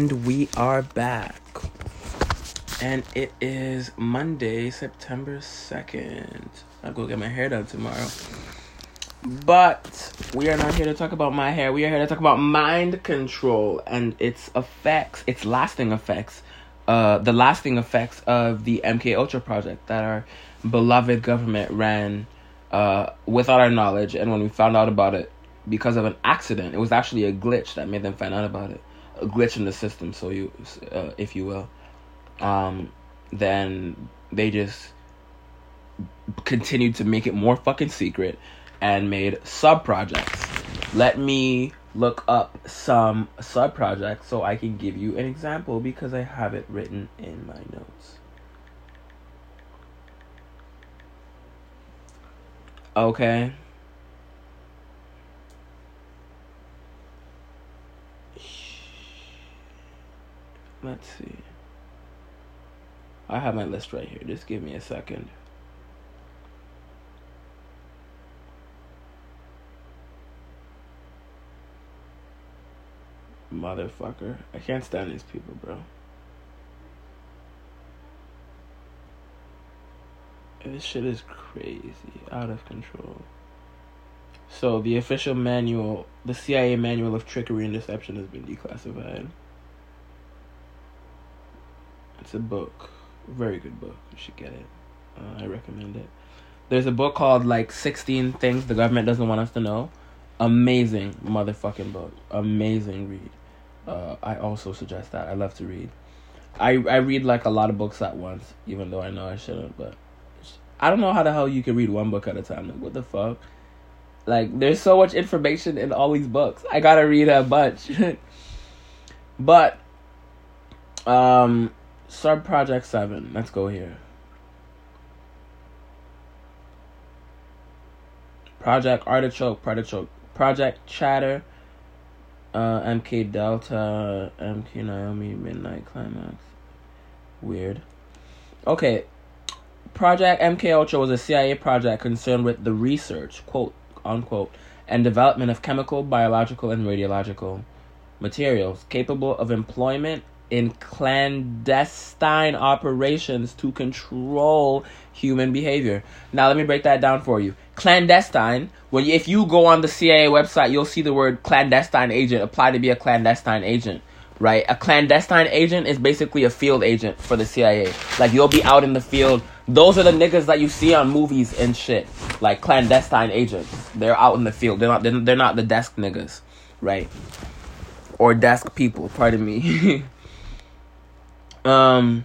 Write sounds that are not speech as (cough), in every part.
And we are back. And it is Monday, September 2nd. I'll go get my hair done tomorrow. But we are not here to talk about my hair. We are here to talk about mind control and its effects, its lasting effects, uh, the lasting effects of the MK Ultra project that our beloved government ran uh, without our knowledge. And when we found out about it because of an accident, it was actually a glitch that made them find out about it, a glitch in the system, so you, uh, if you will. Um, then they just continued to make it more fucking secret and made sub projects. Let me look up some sub projects so I can give you an example because I have it written in my notes. Okay. Let's see. I have my list right here. Just give me a second. Motherfucker. I can't stand these people, bro. This shit is crazy. Out of control. So, the official manual, the CIA manual of trickery and deception has been declassified. It's a book. Very good book. You should get it. Uh, I recommend it. There's a book called like 16 Things the Government Doesn't Want Us to Know. Amazing motherfucking book. Amazing read. Uh, I also suggest that. I love to read. I I read like a lot of books at once, even though I know I shouldn't. But I don't know how the hell you can read one book at a time. Like what the fuck? Like there's so much information in all these books. I gotta read a bunch. (laughs) but um, sub project seven. Let's go here. Project Artichoke, Artichoke, Project Chatter, uh, MK Delta, MK Naomi, Midnight Climax. Weird. Okay. Project MK Ultra was a CIA project concerned with the research, quote unquote, and development of chemical, biological, and radiological materials capable of employment in clandestine operations to control human behavior. Now, let me break that down for you. Clandestine, when if you go on the CIA website, you'll see the word clandestine agent apply to be a clandestine agent, right? A clandestine agent is basically a field agent for the CIA. Like you'll be out in the field. Those are the niggas that you see on movies and shit, like clandestine agents. They're out in the field. They're not. They're not the desk niggas, right? Or desk people. Pardon me. (laughs) Um.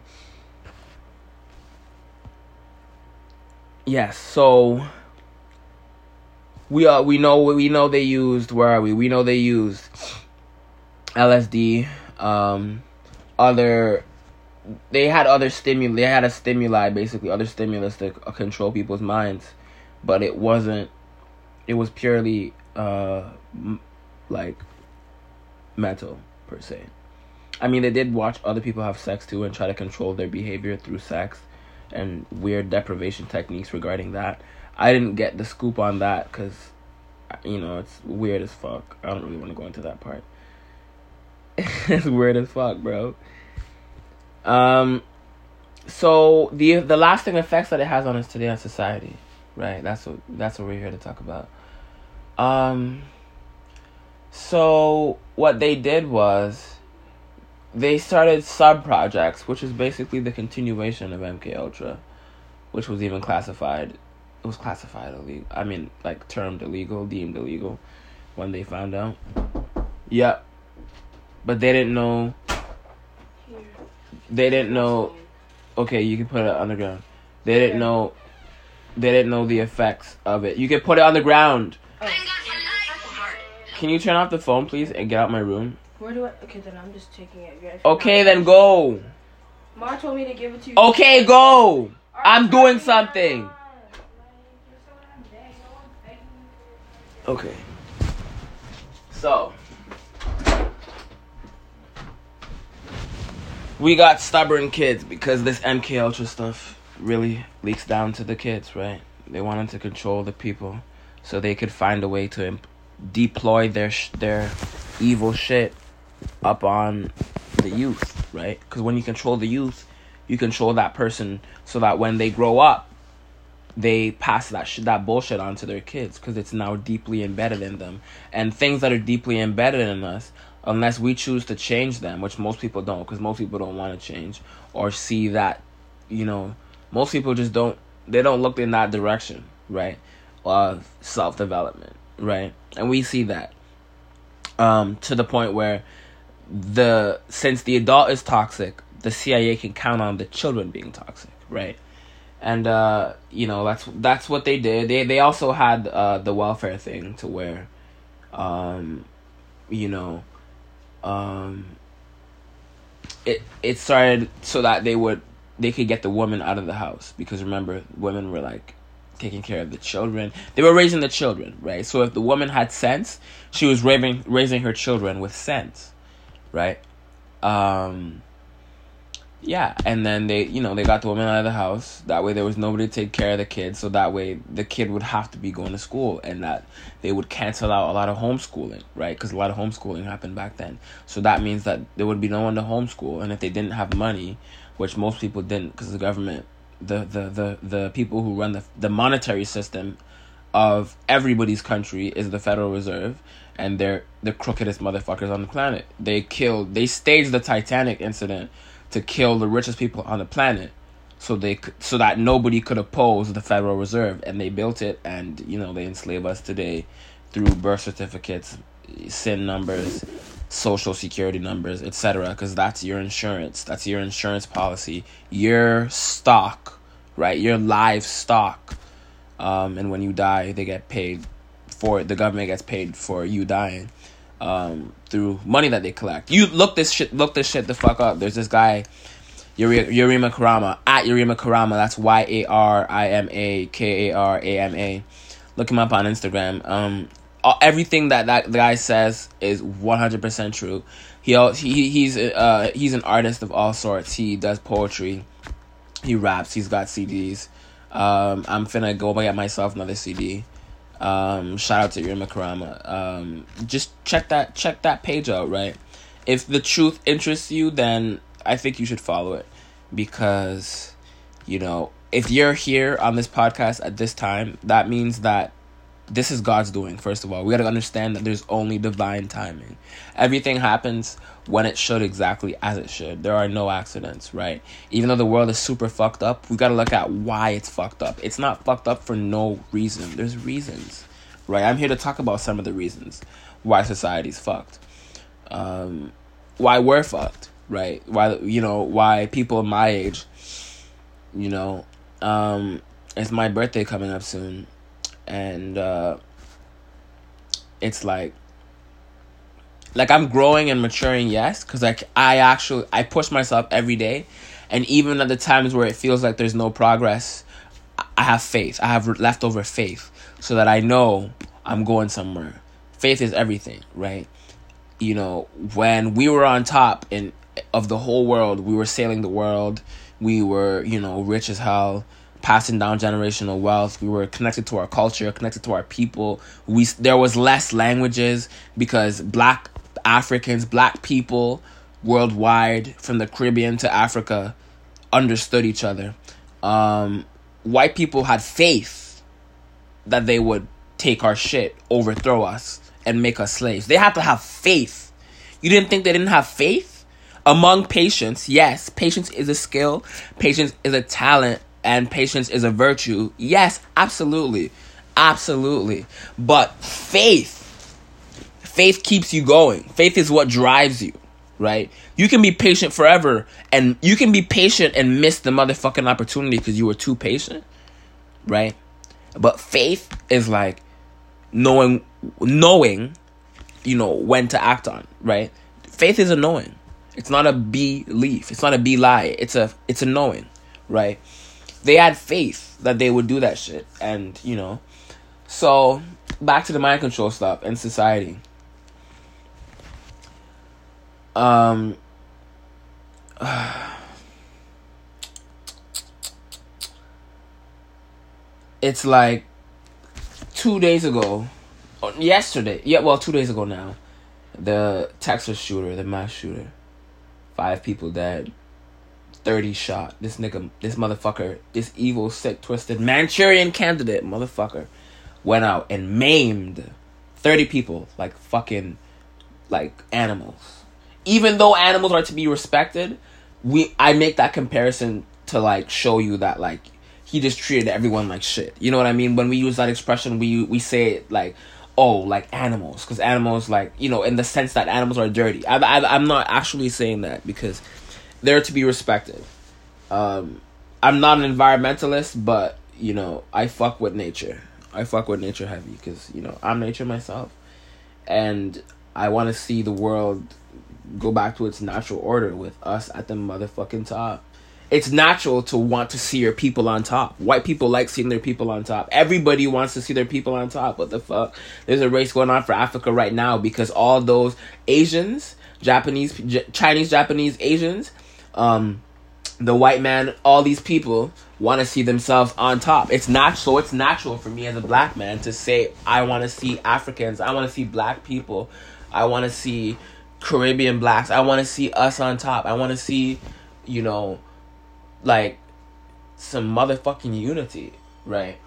Yes. So we are. We know. We know they used. Where are we? We know they used LSD. Um. Other. They had other stimuli. They had a stimuli, basically, other stimulus to control people's minds, but it wasn't. It was purely, uh, m- like, mental per se. I mean, they did watch other people have sex too and try to control their behavior through sex and weird deprivation techniques regarding that. I didn't get the scoop on that because, you know, it's weird as fuck. I don't really want to go into that part. (laughs) it's weird as fuck, bro. Um, so the the lasting effects that it has on us today on society, right? That's what that's what we're here to talk about. Um. So what they did was they started sub projects, which is basically the continuation of MK Ultra, which was even classified. It was classified illegal. I mean, like termed illegal, deemed illegal, when they found out. Yep. But they didn't know. They didn't know. Okay, you can put it on the ground. They didn't know. They didn't know the effects of it. You can put it on oh. the ground. Can you turn off the phone, please, and get out my room? Where do I? Okay, then I'm just taking it. Okay, then go. Ma told me to give it to you. Okay, go. I'm doing something. Okay. So. We got stubborn kids because this MK Ultra stuff really leaks down to the kids, right? They wanted to control the people so they could find a way to imp- deploy their sh- their evil shit up on the youth, right? Because when you control the youth, you control that person so that when they grow up, they pass that sh- that bullshit on to their kids because it's now deeply embedded in them. And things that are deeply embedded in us, unless we choose to change them, which most people don't, because most people don't want to change or see that, you know, most people just don't. They don't look in that direction, right? Of self development, right? And we see that um, to the point where the since the adult is toxic, the CIA can count on the children being toxic, right? And uh, you know that's that's what they did. They they also had uh, the welfare thing to where, um, you know, um, it it started so that they would they could get the woman out of the house because remember women were like taking care of the children. They were raising the children, right? So if the woman had sense, she was raising raising her children with sense, right? Um yeah, and then they, you know, they got the woman out of the house. That way there was nobody to take care of the kid, so that way the kid would have to be going to school and that they would cancel out a lot of homeschooling, right? Cuz a lot of homeschooling happened back then. So that means that there would be no one to homeschool and if they didn't have money, which most people didn't cuz the government the, the, the, the people who run the, the monetary system of everybody's country is the Federal Reserve, and they're the crookedest motherfuckers on the planet. They killed, they staged the Titanic incident to kill the richest people on the planet, so they so that nobody could oppose the Federal Reserve, and they built it, and you know they enslave us today through birth certificates, SIN numbers, social security numbers, etc. Because that's your insurance. That's your insurance policy. Your stock, right? Your live stock. Um, and when you die, they get paid for it. The government gets paid for you dying um, through money that they collect. You look this shit. Look this shit the fuck up. There's this guy. Yuri, Yarima Karama at Yarima Karama. That's Y A R I M A K A R A M A. Look him up on Instagram. Um, everything that that guy says is 100% true. He he he's uh he's an artist of all sorts. He does poetry. He raps. He's got CDs. Um, I'm finna go get myself another CD. Um, shout out to Irma Karama. Um, just check that check that page out, right? If the truth interests you, then I think you should follow it because you know if you're here on this podcast at this time, that means that this is God's doing, first of all. We got to understand that there's only divine timing. Everything happens when it should exactly as it should. There are no accidents, right? Even though the world is super fucked up, we got to look at why it's fucked up. It's not fucked up for no reason. There's reasons, right? I'm here to talk about some of the reasons why society's fucked. Um, why we're fucked, right? Why, you know, why people my age, you know, um, it's my birthday coming up soon and uh, it's like like I'm growing and maturing, yes, because like I actually I push myself every day, and even at the times where it feels like there's no progress, I have faith. I have leftover faith, so that I know I'm going somewhere. Faith is everything, right? You know, when we were on top in of the whole world, we were sailing the world. We were, you know, rich as hell passing down generational wealth. We were connected to our culture, connected to our people. We there was less languages because black Africans, black people worldwide from the Caribbean to Africa understood each other. Um, white people had faith that they would take our shit, overthrow us, and make us slaves. They had to have faith. You didn't think they didn't have faith? Among patience, yes, patience is a skill, patience is a talent, and patience is a virtue. Yes, absolutely. Absolutely. But faith, faith keeps you going. Faith is what drives you, right? You can be patient forever and you can be patient and miss the motherfucking opportunity because you were too patient, right? But faith is like knowing knowing, you know, when to act on, right? Faith is a knowing. It's not a belief. It's not a be lie. It's a it's a knowing, right? they had faith that they would do that shit. And, you know, so back to the mind control stuff and society. Um, (sighs) it's like two days ago, yesterday, yeah, well, two days ago now, the Texas shooter, the mass shooter, five people dead, thirty shot. This nigga, this motherfucker, this evil, sick, twisted Manchurian candidate motherfucker, went out and maimed thirty people like fucking, like animals. Even though animals are to be respected, we I make that comparison to like show you that like he just treated everyone like shit. You know what I mean? When we use that expression, we we say it like, oh, like animals, because animals like you know in the sense that animals are dirty. I, I I'm not actually saying that because they're to be respected. Um, I'm not an environmentalist, but you know I fuck with nature. I fuck with nature heavy because you know I'm nature myself, and I want to see the world go back to its natural order with us at the motherfucking top it's natural to want to see your people on top. White people like seeing their people on top. Everybody wants to see their people on top. What the fuck? There's a race going on for Africa right now because all those Asians, Japanese, J- Chinese, Japanese, Asians, um, the white man, all these people want to see themselves on top. It's not so. It's natural for me as a black man to say I want to see Africans. I want to see black people. I want to see Caribbean blacks. I want to see us on top. I want to see, you know like some motherfucking unity, right?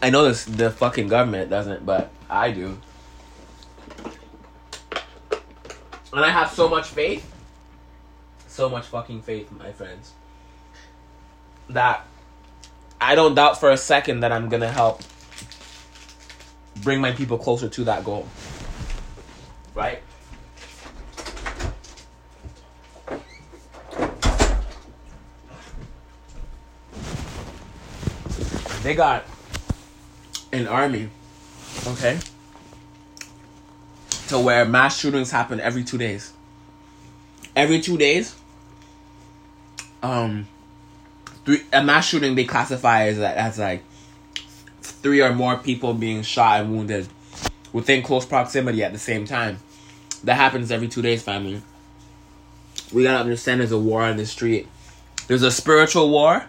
I know this the fucking government doesn't, but I do. And I have so much faith. So much fucking faith, my friends. That I don't doubt for a second that I'm gonna help bring my people closer to that goal. Right? They got an army, okay, to where mass shootings happen every two days. Every two days, um, three a mass shooting they classify as that as like three or more people being shot and wounded within close proximity at the same time. That happens every two days, family. We gotta understand there's a war on the street. There's a spiritual war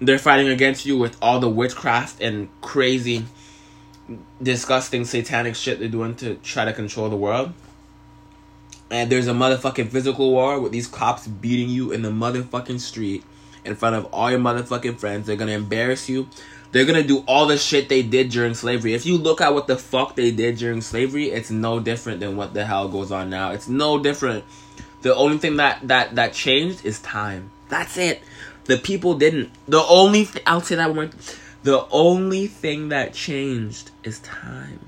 they're fighting against you with all the witchcraft and crazy, disgusting satanic shit they're doing to try to control the world. And there's a motherfucking physical war with these cops beating you in the motherfucking street in front of all your motherfucking friends. They're gonna embarrass you. They're gonna do all the shit they did during slavery. If you look at what the fuck they did during slavery, it's no different than what the hell goes on now. It's no different. The only thing that that that changed is time. That's it. The people didn't. The only th- I'll say that one. The only thing that changed is time.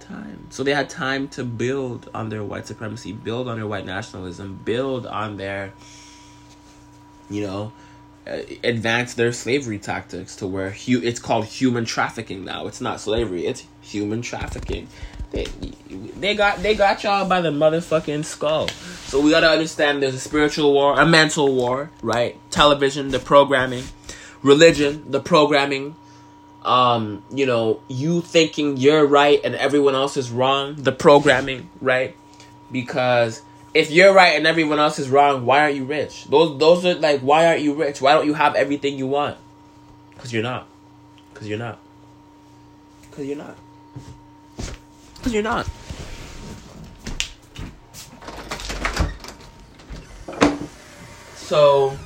Time. So they had time to build on their white supremacy, build on their white nationalism, build on their, you know, advance their slavery tactics to where hu- it's called human trafficking now. It's not slavery. It's human trafficking. They, they got they got y'all by the motherfucking skull. So we gotta understand there's a spiritual war, a mental war, right? Television, the programming, religion, the programming, um, you know, you thinking you're right and everyone else is wrong, the programming, right? Because if you're right and everyone else is wrong, why aren't you rich? Those those are like why aren't you rich? Why don't you have everything you want? Cuz you're not. Cuz you're not. Cuz you're not. Cuz you're not. So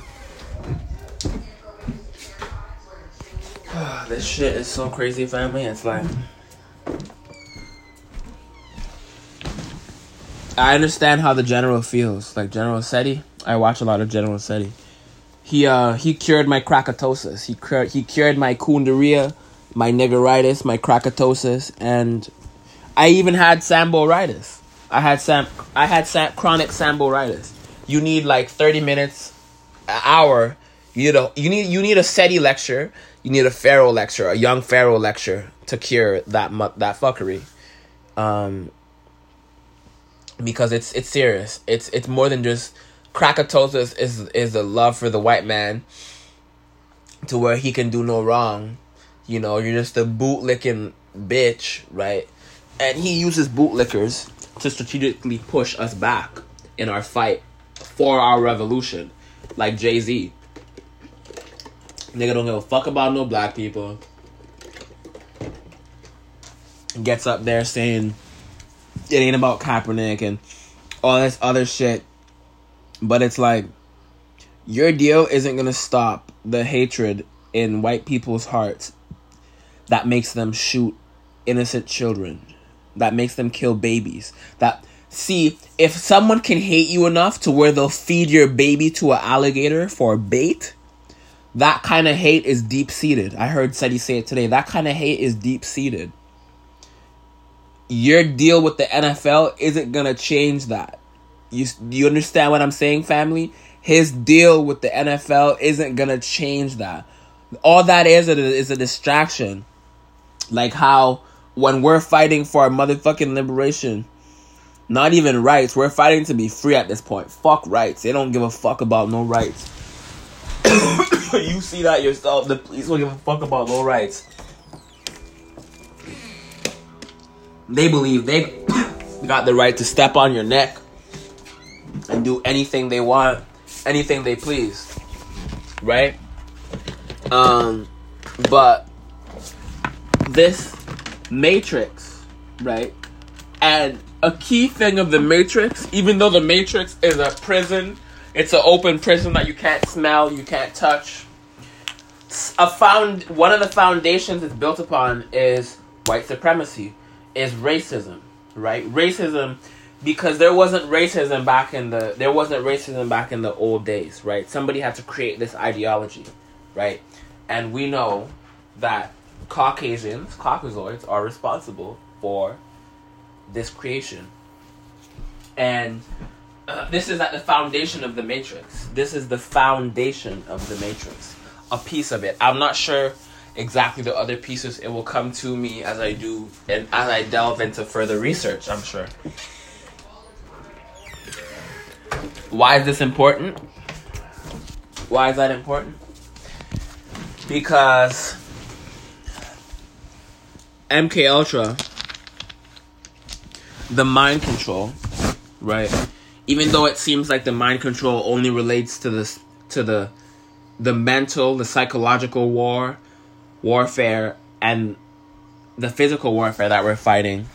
(sighs) this shit is so crazy, family. It's like I understand how the general feels. Like General Seti, I watch a lot of General Seti. He uh he cured my krakatosis. He cured he cured my kundaria, my niggeritis, my krakatosis, and I even had samboritis. I had sam I had sam- chronic samboritis. You need like thirty minutes, an hour. You need a you need you need a Seti lecture. You need a Pharaoh lecture, a young Pharaoh lecture to cure that mu- that fuckery. Um, because it's it's serious. It's it's more than just krakatosis is is a love for the white man to where he can do no wrong. You know, you're just a bootlicking bitch, right? And he uses bootlickers to strategically push us back in our fight for our revolution, like Jay Z. Nigga don't give a fuck about no black people. Gets up there saying it ain't about Kaepernick and all this other shit. But it's like your deal isn't gonna stop the hatred in white people's hearts that makes them shoot innocent children, that makes them kill babies. That see, if someone can hate you enough to where they'll feed your baby to an alligator for bait, that kind of hate is deep seated. I heard Seti say it today. That kind of hate is deep seated. Your deal with the NFL isn't gonna change that. You you understand what I'm saying, family? His deal with the NFL isn't gonna change that. All that is is a distraction. Like how when we're fighting for our motherfucking liberation, not even rights, we're fighting to be free at this point. Fuck rights. They don't give a fuck about no rights. (coughs) you see that yourself. The police don't give a fuck about no rights. They believe they got the right to step on your neck and do anything they want, anything they please. Right? Um but this matrix, right? And a key thing of the matrix, even though the matrix is a prison, it's an open prison that you can't smell, you can't touch. A found one of the foundations it's built upon is white supremacy, is racism, right? Racism because there wasn't racism back in the there wasn't racism back in the old days, right? Somebody had to create this ideology, right? And we know that Caucasians, Caucasoids, are responsible for this creation. And uh, this is at the foundation of the Matrix. This is the foundation of the Matrix. A piece of it. I'm not sure exactly the other pieces. It will come to me as I do and as I delve into further research, I'm sure. Why is this important? Why is that important? Because MK Ultra, the mind control, right? Even though it seems like the mind control only relates to this to the the mental, the psychological war, warfare, and the physical warfare that we're fighting,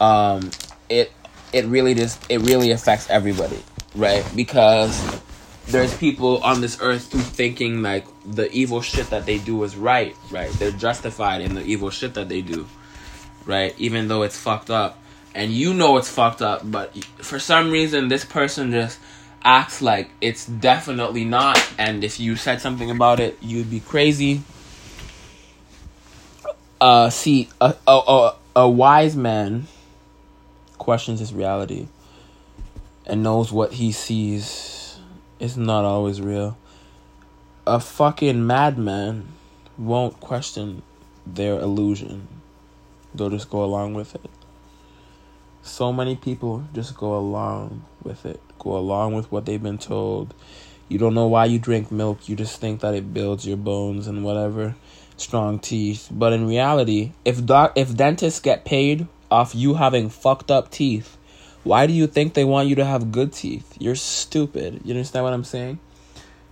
um, it it really just it really affects everybody, right? Because there's people on this earth who thinking like the evil shit that they do is right, right? They're justified in the evil shit that they do, right? Even though it's fucked up. And you know it's fucked up, but for some reason this person just acts like it's definitely not. And if you said something about it, you'd be crazy. Uh, see, a, a, a, a wise man questions his reality and knows what he sees is not always real. A fucking madman won't question their illusion. They'll just go along with it. So many people just go along with it, go along with what they've been told. You don't know why you drink milk, you just think that it builds your bones and whatever, strong teeth. But in reality, if doc- if dentists get paid off you having fucked up teeth, why do you think they want you to have good teeth? You're stupid. You understand what I'm saying?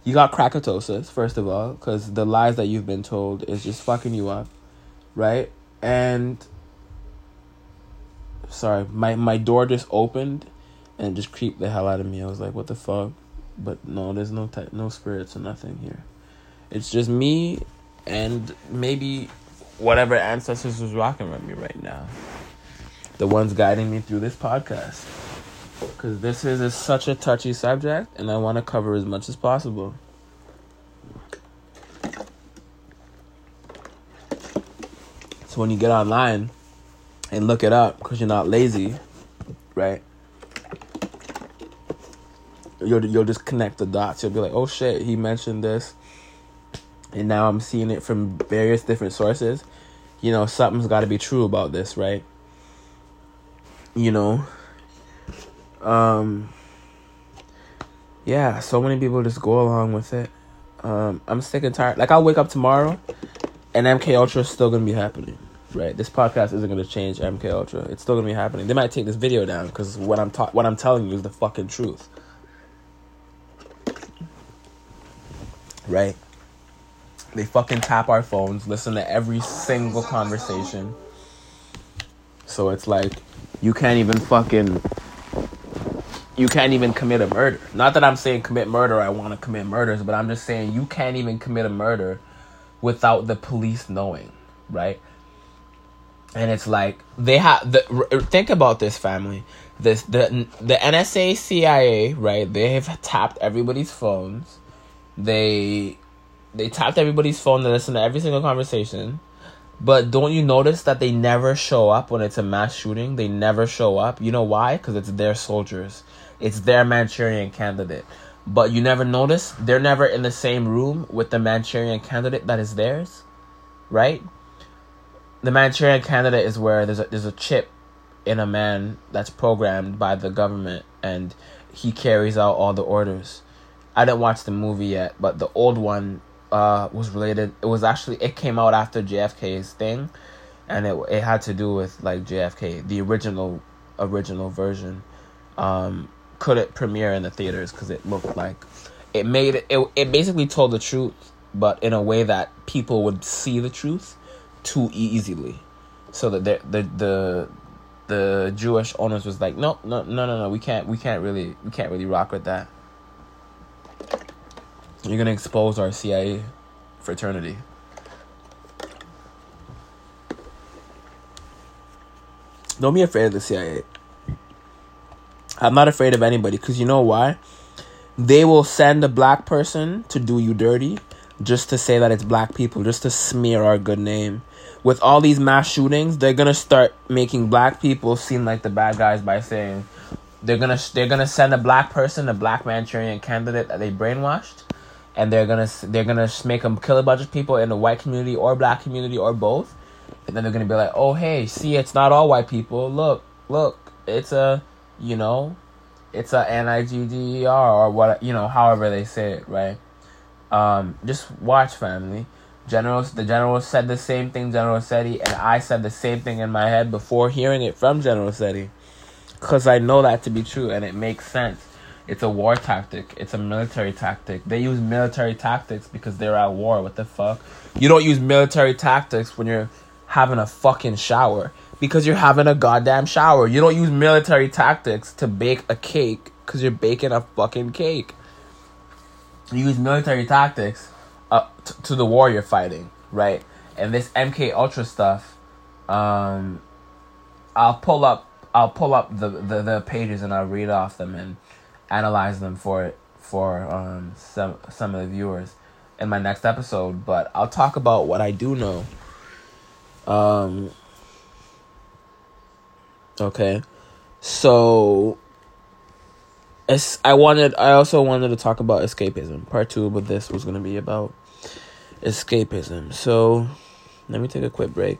You got krakatosis, first of all, because the lies that you've been told is just fucking you up, right? And sorry, my my door just opened and it just creeped the hell out of me. I was like, what the fuck? But no, there's no type, no spirits or nothing here. It's just me and maybe whatever ancestors was rocking with me right now the ones guiding me through this podcast. Because this is a, such a touchy subject, and I want to cover as much as possible. So when you get online and look it up, because you're not lazy, right? You'll, you'll just connect the dots. You'll be like, oh shit, he mentioned this. And now I'm seeing it from various different sources. You know, something's got to be true about this, right? you know um yeah so many people just go along with it um i'm sick and tired like i'll wake up tomorrow and mk ultra is still gonna be happening right this podcast isn't gonna change mk ultra it's still gonna be happening they might take this video down because what i'm ta- what i'm telling you is the fucking truth right they fucking tap our phones listen to every single conversation so it's like you can't even fucking you can't even commit a murder. Not that I'm saying commit murder, I want to commit murders, but I'm just saying you can't even commit a murder without the police knowing, right? And it's like they have the think about this family. This the the NSA CIA, right? They have tapped everybody's phones. They they tapped everybody's phone to listen to every single conversation. But don't you notice that they never show up when it's a mass shooting? They never show up. You know why? Because it's their soldiers. It's their Manchurian candidate. But you never notice they're never in the same room with the Manchurian candidate that is theirs, right? The Manchurian candidate is where there's a there's a chip in a man that's programmed by the government and he carries out all the orders. I didn't watch the movie yet, but the old one uh, was related. It was actually it came out after JFK's thing, and it it had to do with like JFK, the original original version. Um, couldn't premiere in the theaters because it looked like it made it, it. Basically told the truth, but in a way that people would see the truth too easily, so that the the the the Jewish owners was like, no, no, no, no, no, we can't, we can't really, we can't really rock with that. You're gonna expose our CIA fraternity. Don't be afraid of the CIA. I'm not afraid of anybody because you know why? They will send a black person to do you dirty just to say that it's black people, just to smear our good name. With all these mass shootings, they're gonna start making black people seem like the bad guys by saying they're gonna they're gonna send a black person, a black Manchurian candidate that they brainwashed, and they're gonna they're gonna make them kill a bunch of people in the white community or black community or both, and then they're gonna be like, oh hey, see, it's not all white people. Look, look, it's a you know, it's a N I G D E R or what you know, however they say it, right? Um, just watch, family. General, the general said the same thing General Seti, and I said the same thing in my head before hearing it from General Seti, because I know that to be true, and it makes sense. It's a war tactic. It's a military tactic. They use military tactics because they're at war. What the fuck? You don't use military tactics when you're having a fucking shower because you're having a goddamn shower. You don't use military tactics to bake a cake because you're baking a fucking cake. You use military tactics uh, t- to the war you're fighting, right? And this MK Ultra stuff, um, I'll pull up. I'll pull up the, the, the pages and I'll read off them and analyze them for for um some some of the viewers in my next episode. But I'll talk about what I do know. Um. Okay, so. As I wanted, I also wanted to talk about escapism. Part two of this was gonna be about escapism. So, let me take a quick break.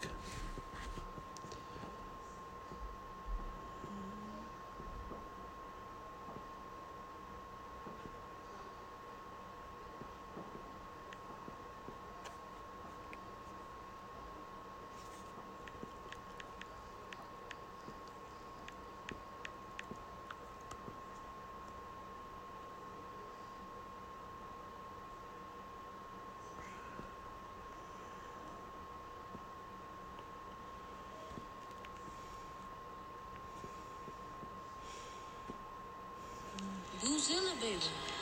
Boozilla, baby.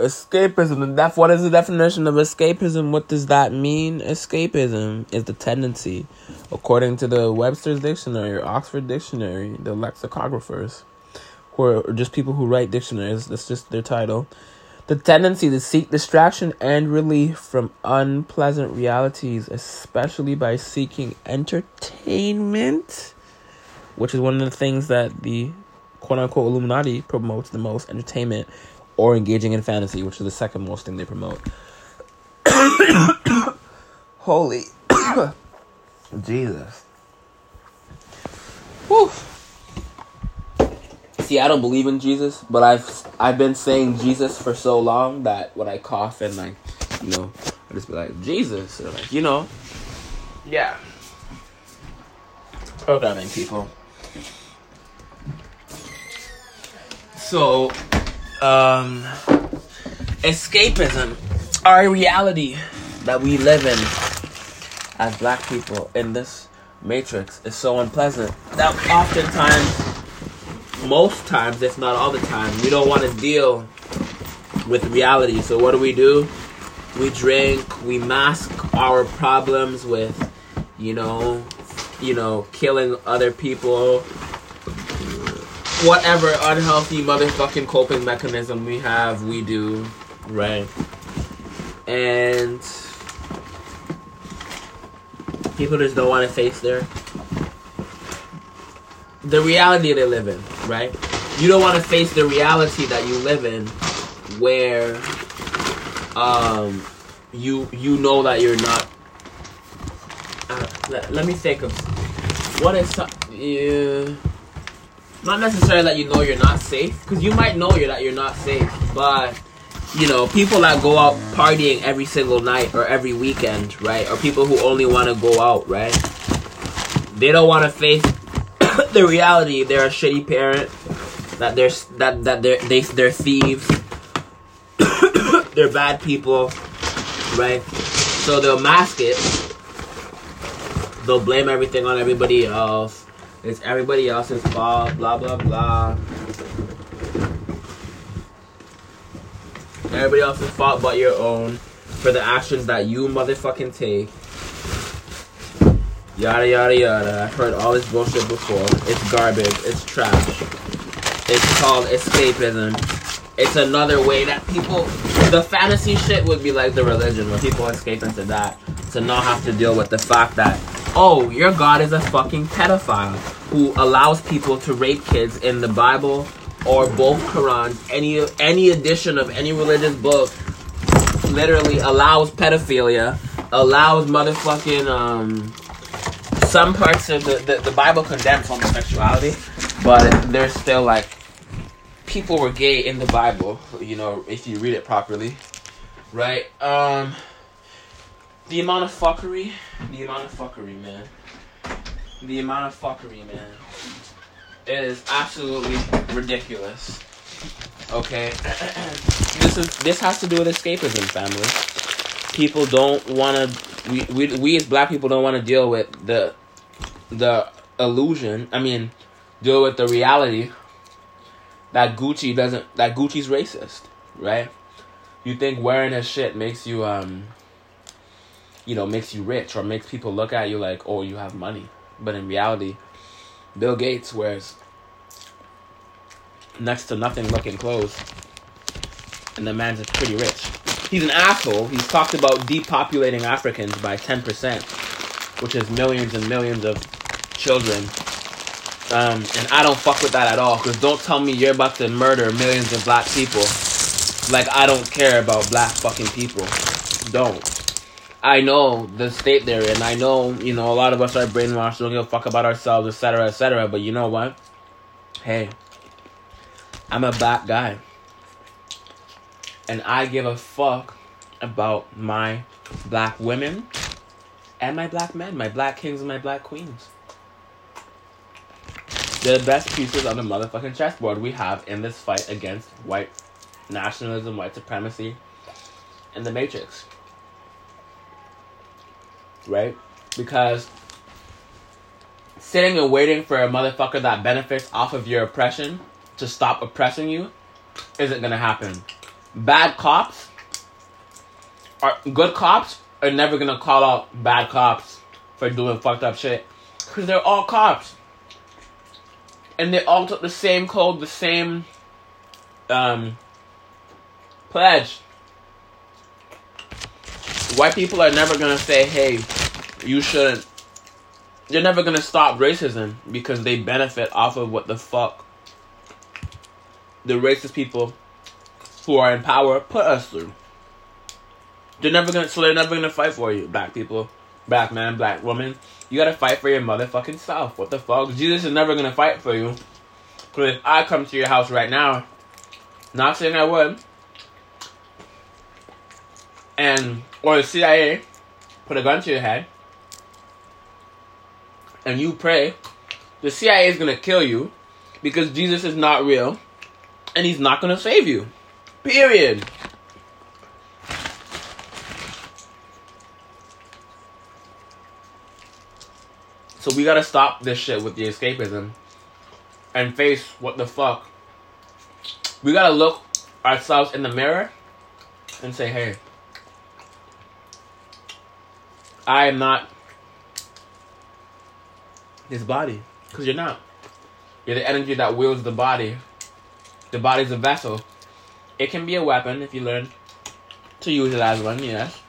Escapism. That's what is the definition of escapism? What does that mean? Escapism is the tendency, according to the Webster's Dictionary or Oxford Dictionary, the lexicographers, who are just people who write dictionaries. That's just their title. The tendency to seek distraction and relief from unpleasant realities, especially by seeking entertainment, which is one of the things that the quote unquote Illuminati promotes the most entertainment, or engaging in fantasy, which is the second most thing they promote. (coughs) Holy (coughs) Jesus. Whew. See, I don't believe in Jesus, but I've I've been saying Jesus for so long that when I cough and like, you know, I just be like Jesus, or like you know, yeah. Programming people. So, um, escapism, our reality that we live in as black people in this matrix is so unpleasant that oftentimes, most times, if not all the time, we don't want to deal with reality. So what do we do? We drink, we mask our problems with, you know, you know, killing other people, whatever unhealthy motherfucking coping mechanism we have, we do, right? And people just don't want to face their the reality they live in, right? You don't want to face the reality that you live in, where um you you know that you're not. Uh, let, let me think of what is yeah, not necessarily that you know you're not safe, because you might know you're that you're not safe, but you know, people that go out partying every single night or every weekend, right? Or people who only want to go out, right? They don't want to face (coughs) the reality. They're a shitty parent. That they're that that they're they, they're thieves. (coughs) they're bad people, right? So they'll mask it. They'll blame everything on everybody else. It's everybody else's fault. Blah blah blah. Everybody else's fault but your own for the actions that you motherfucking take. Yada yada yada. I've heard all this bullshit before. It's garbage. It's trash. It's called escapism. It's another way that people. The fantasy shit would be like the religion, where people escape into that to not have to deal with the fact that, oh, your God is a fucking pedophile who allows people to rape kids in the Bible or both Qurans, any any edition of any religious book literally allows pedophilia, allows motherfucking um some parts of the, the, the Bible condemns homosexuality, but there's still like people were gay in the Bible, you know, if you read it properly. Right? Um the amount of fuckery, the amount of fuckery, man. The amount of fuckery, man. Is absolutely ridiculous. Okay, (clears throat) this is this has to do with escapism, family. People don't want to. We, we we as black people don't want to deal with the the illusion. I mean, deal with the reality that Gucci doesn't. That Gucci's racist, right? You think wearing his shit makes you um. You know, makes you rich or makes people look at you like, oh, you have money. But in reality, Bill Gates wears next to nothing looking clothes. And the man's pretty rich. He's an asshole. He's talked about depopulating Africans by 10%, which is millions and millions of children. Um, and I don't fuck with that at all. Because don't tell me you're about to murder millions of black people. Like, I don't care about black fucking people. Don't. I know the state they're in. I know, you know, a lot of us are brainwashed, don't give a fuck about ourselves, etc., etc. But you know what? Hey, I'm a black guy. And I give a fuck about my black women and my black men, my black kings and my black queens. They're the best pieces on the motherfucking chessboard we have in this fight against white nationalism, white supremacy, and the Matrix right? Because sitting and waiting for a motherfucker that benefits off of your oppression to stop oppressing you isn't gonna happen. Bad cops are good cops are never gonna call out bad cops for doing fucked up shit because they're all cops. and they all took the same code, the same um, pledge. White people are never gonna say, "Hey, you shouldn't." They're never gonna stop racism because they benefit off of what the fuck the racist people who are in power put us through. They're never gonna, so they're never gonna fight for you, black people, black man, black woman. You gotta fight for your motherfucking self. What the fuck? Jesus is never gonna fight for you. Cause if I come to your house right now, not saying I would, and or the CIA put a gun to your head, and you pray, the CIA is gonna kill you because Jesus is not real, and he's not gonna save you. Period. So we gotta stop this shit with the escapism and face what the fuck. We gotta look ourselves in the mirror and say, hey, I am not this body. Because you're not. You're the energy that wields the body. The body's a vessel. It can be a weapon if you learn to use it as one, yes.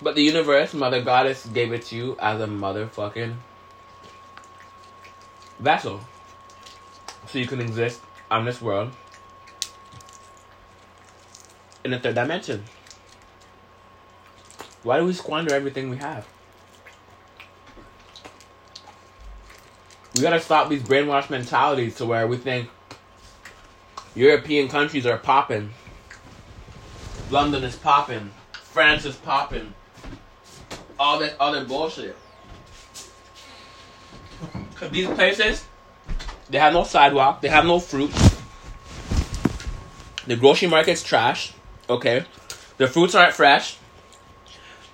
But the universe, Mother Goddess, gave it to you as a motherfucking vessel. So you can exist on this world in the third dimension. Why do we squander everything we have? We gotta stop these brainwashed mentalities to where we think European countries are popping. London is popping. France is popping. All that other bullshit. Cause these places, they have no sidewalk, they have no fruit. The grocery market's trash. Okay. The fruits aren't fresh.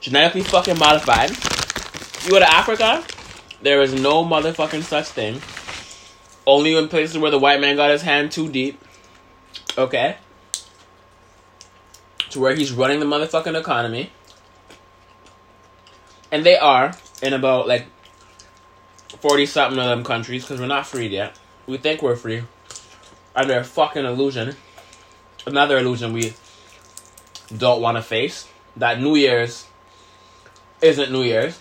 Genetically fucking modified. You go to Africa, there is no motherfucking such thing. Only in places where the white man got his hand too deep. Okay. To where he's running the motherfucking economy. And they are in about like 40 something of them countries because we're not free yet. We think we're free. Under a fucking illusion. Another illusion we don't want to face. That New Year's isn't New Year's.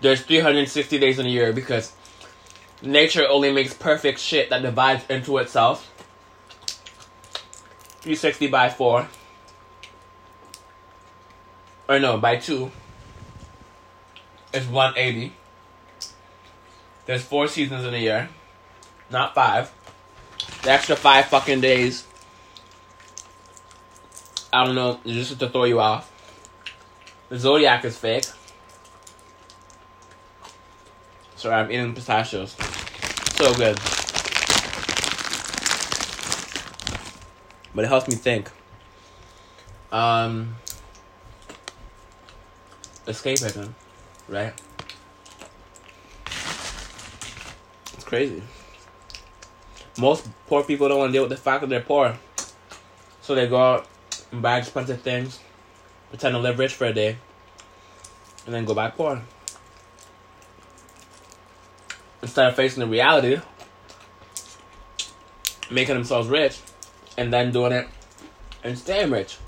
There's 360 days in a year because nature only makes perfect shit that divides into itself. 360 by 4. Or no, by 2. It's 180. There's four seasons in a year, not five. The extra five fucking days. I don't know, just to throw you off. The zodiac is fake. Sorry, I'm eating pistachios. So good. But it helps me think. Um, escapism, right? It's crazy. Most poor people don't want to deal with the fact that they're poor. So they go out and buy expensive things, pretend to live rich for a day, and then go back poor. Instead of facing the reality, making themselves rich, and then doing it and staying rich.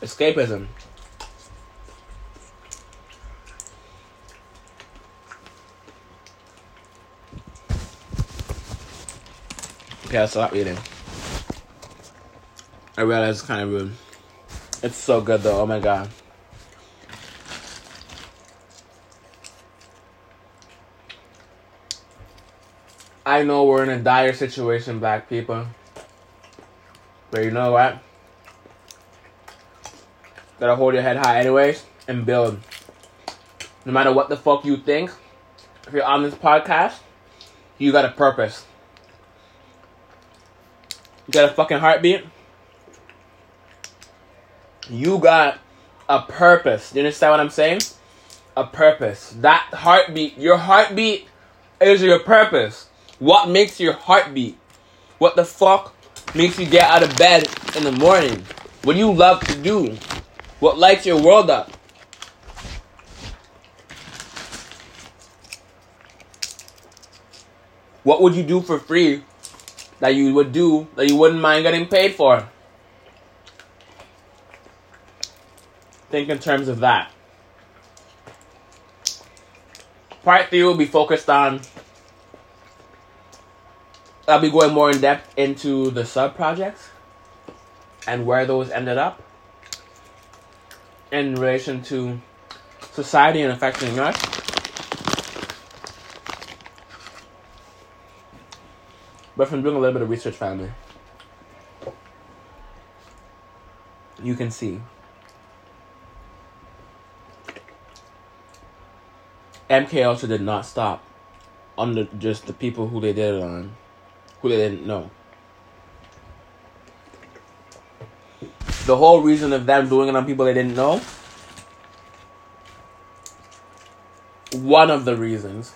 Escapism. Okay, I'll stop eating. I realize it's kind of rude. It's so good though, oh my god. I know we're in a dire situation, black people. But you know what? Gotta hold your head high anyways and build. No matter what the fuck you think, if you're on this podcast, you got a purpose. You got a fucking heartbeat. You got a purpose. You understand what I'm saying? A purpose. That heartbeat, your heartbeat is your purpose. What makes your heartbeat? What the fuck makes you get out of bed in the morning? What do you love to do? What lights your world up? What would you do for free that you would do that you wouldn't mind getting paid for? Think in terms of that. Part three will be focused on. I'll be going more in depth into the sub projects and where those ended up in relation to society and affecting us. But from doing a little bit of research, family, you can see MK Ultra did not stop on just the people who they did it on, who they didn't know. The whole reason of them doing it on people they didn't know, one of the reasons,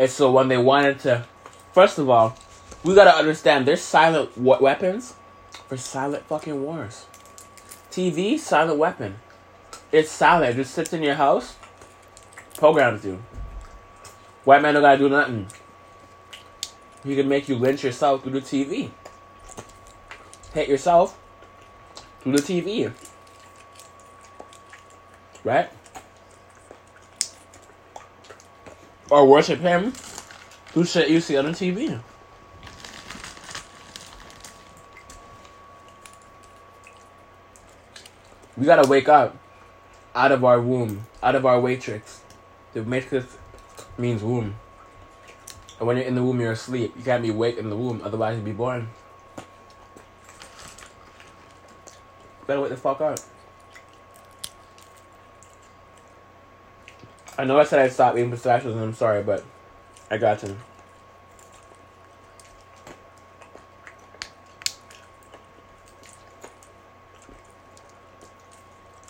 is so when they wanted to, first of all, we gotta understand there's silent we- weapons for silent fucking wars. TV, silent weapon. It's silent. It just sits in your house programs you. White man don't gotta do nothing. He can make you lynch yourself through the TV. Hit yourself through the TV. Right? Or worship him through shit you see on the TV. We gotta wake up out of our womb, out of our matrix. The matrix means womb. And when you're in the womb, you're asleep. You can't be awake in the womb, otherwise you'll be born. Better wake the fuck up. I know I said I'd stop eating pistachios, and I'm sorry, but I got to.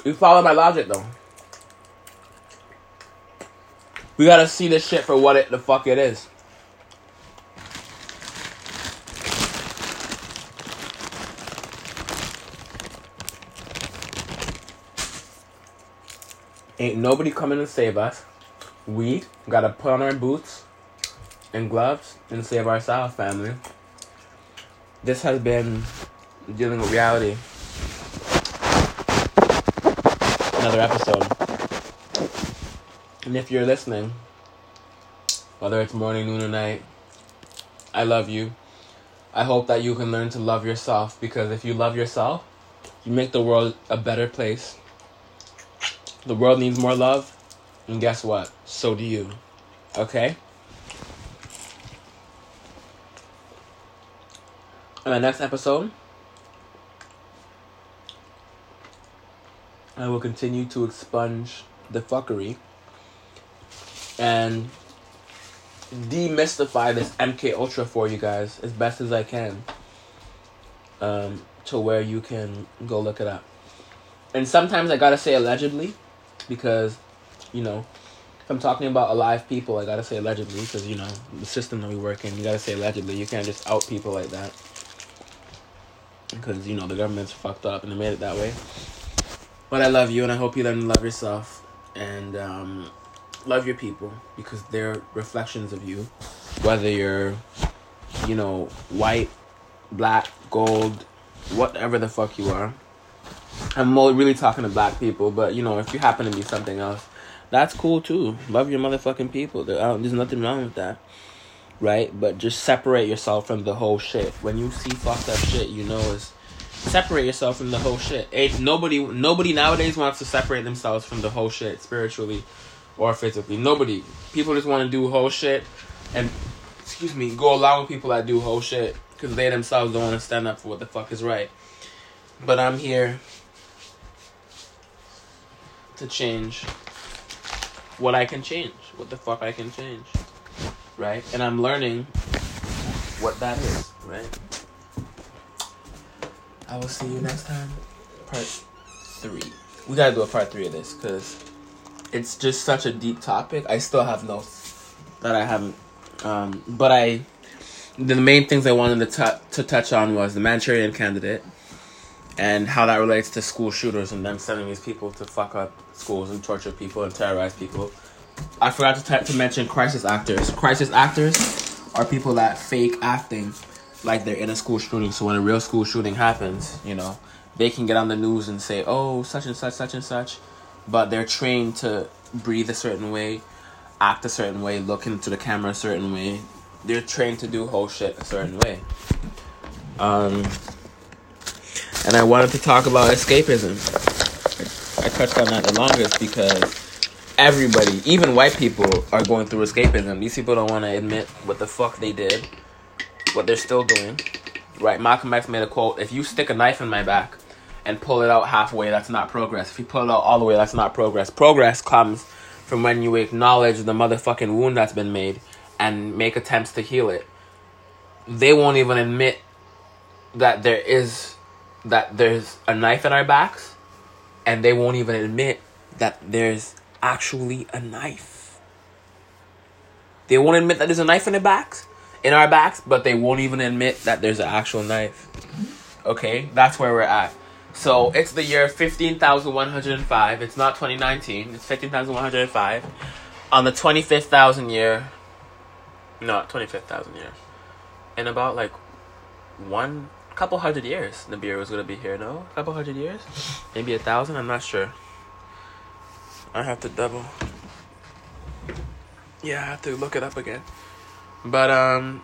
You follow my logic, though. We gotta see this shit for what it the fuck it is. Ain't nobody coming to save us. We gotta put on our boots and gloves and save our ourselves, family. This has been dealing with reality. Another episode. And if you're listening, whether it's morning, noon, or night, I love you. I hope that you can learn to love yourself because if you love yourself, you make the world a better place. The world needs more love, and guess what? So do you. Okay? In the next episode, I will continue to expunge the fuckery and demystify this MK Ultra for you guys as best as I can. Um, to where you can go look it up. And sometimes I gotta say allegedly, because, you know, if I'm talking about alive people, I gotta say allegedly, because, you know, the system that we work in, you gotta say allegedly. You can't just out people like that. Because, you know, the government's fucked up and they made it that way. But I love you and I hope you learn to love yourself. And, um, love your people because they're reflections of you. Whether you're, you know, white, black, gold, whatever the fuck you are. I'm really talking to black people, but you know, if you happen to be something else, that's cool too. Love your motherfucking people. There's nothing wrong with that, right? But just separate yourself from the whole shit. When you see fucked up shit, you know is separate yourself from the whole shit. Ain't nobody, nobody nowadays wants to separate themselves from the whole shit spiritually or physically. Nobody. People just want to do whole shit and, excuse me, go along with people that do whole shit because they themselves don't want to stand up for what the fuck is right. But I'm here to change what I can change, what the fuck I can change, right? And I'm learning what that is, right? I will see you next time. Part three. We gotta do a part three of this because it's just such a deep topic. I still have notes that I haven't, um, but I. The main things I wanted to, t- to touch on was the Manchurian Candidate, and how that relates to school shooters and them sending these people to fuck up schools and torture people and terrorize people. I forgot to, t- to mention crisis actors. Crisis actors are people that fake acting like they're in a school shooting. So when a real school shooting happens, you know, they can get on the news and say, "Oh, such and such, such and such," but they're trained to breathe a certain way, act a certain way, look into the camera a certain way. They're trained to do whole shit a certain way. Um, and I wanted to talk about escapism. I touched on that the longest because everybody, even white people, are going through escapism. These people don't want to admit what the fuck they did, what they're still doing. Right? Malcolm X made a quote: "If you stick a knife in my back and pull it out halfway, that's not progress. If you pull it out all the way, that's not progress. Progress comes from when you acknowledge the motherfucking wound that's been made and make attempts to heal it. They won't even admit that there is that there's a knife in our backs, and they won't even admit that there's actually a knife. They won't admit that there's a knife in their backs, in our backs, but they won't even admit that there's an actual knife. Okay, that's where we're at. So it's the year fifteen thousand one hundred and five. It's not twenty nineteen. It's fifteen thousand one hundred and five. On the twenty fifth thousand year. No, twenty fifth thousand year. In about like one couple hundred years, Nibiru was gonna be here. No, couple hundred years, maybe a thousand. I'm not sure. I have to double. Yeah, I have to look it up again. But um,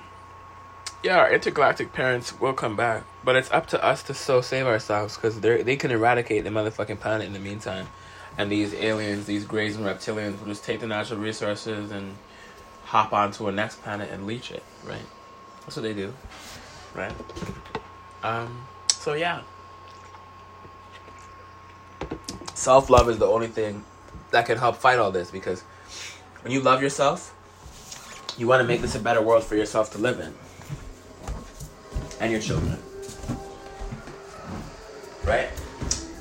yeah, our intergalactic parents will come back, but it's up to us to so save ourselves because they they can eradicate the motherfucking planet in the meantime, and these aliens, these greys and reptilians will just take the natural resources and hop onto a next planet and leech it. Right, that's what they do. Right. Um. So yeah. Self love is the only thing that can help fight all this because when you love yourself, you want to make this a better world for yourself to live in and your children. Right?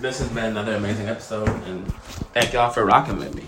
This has been another amazing episode, and thank y'all for rocking with me.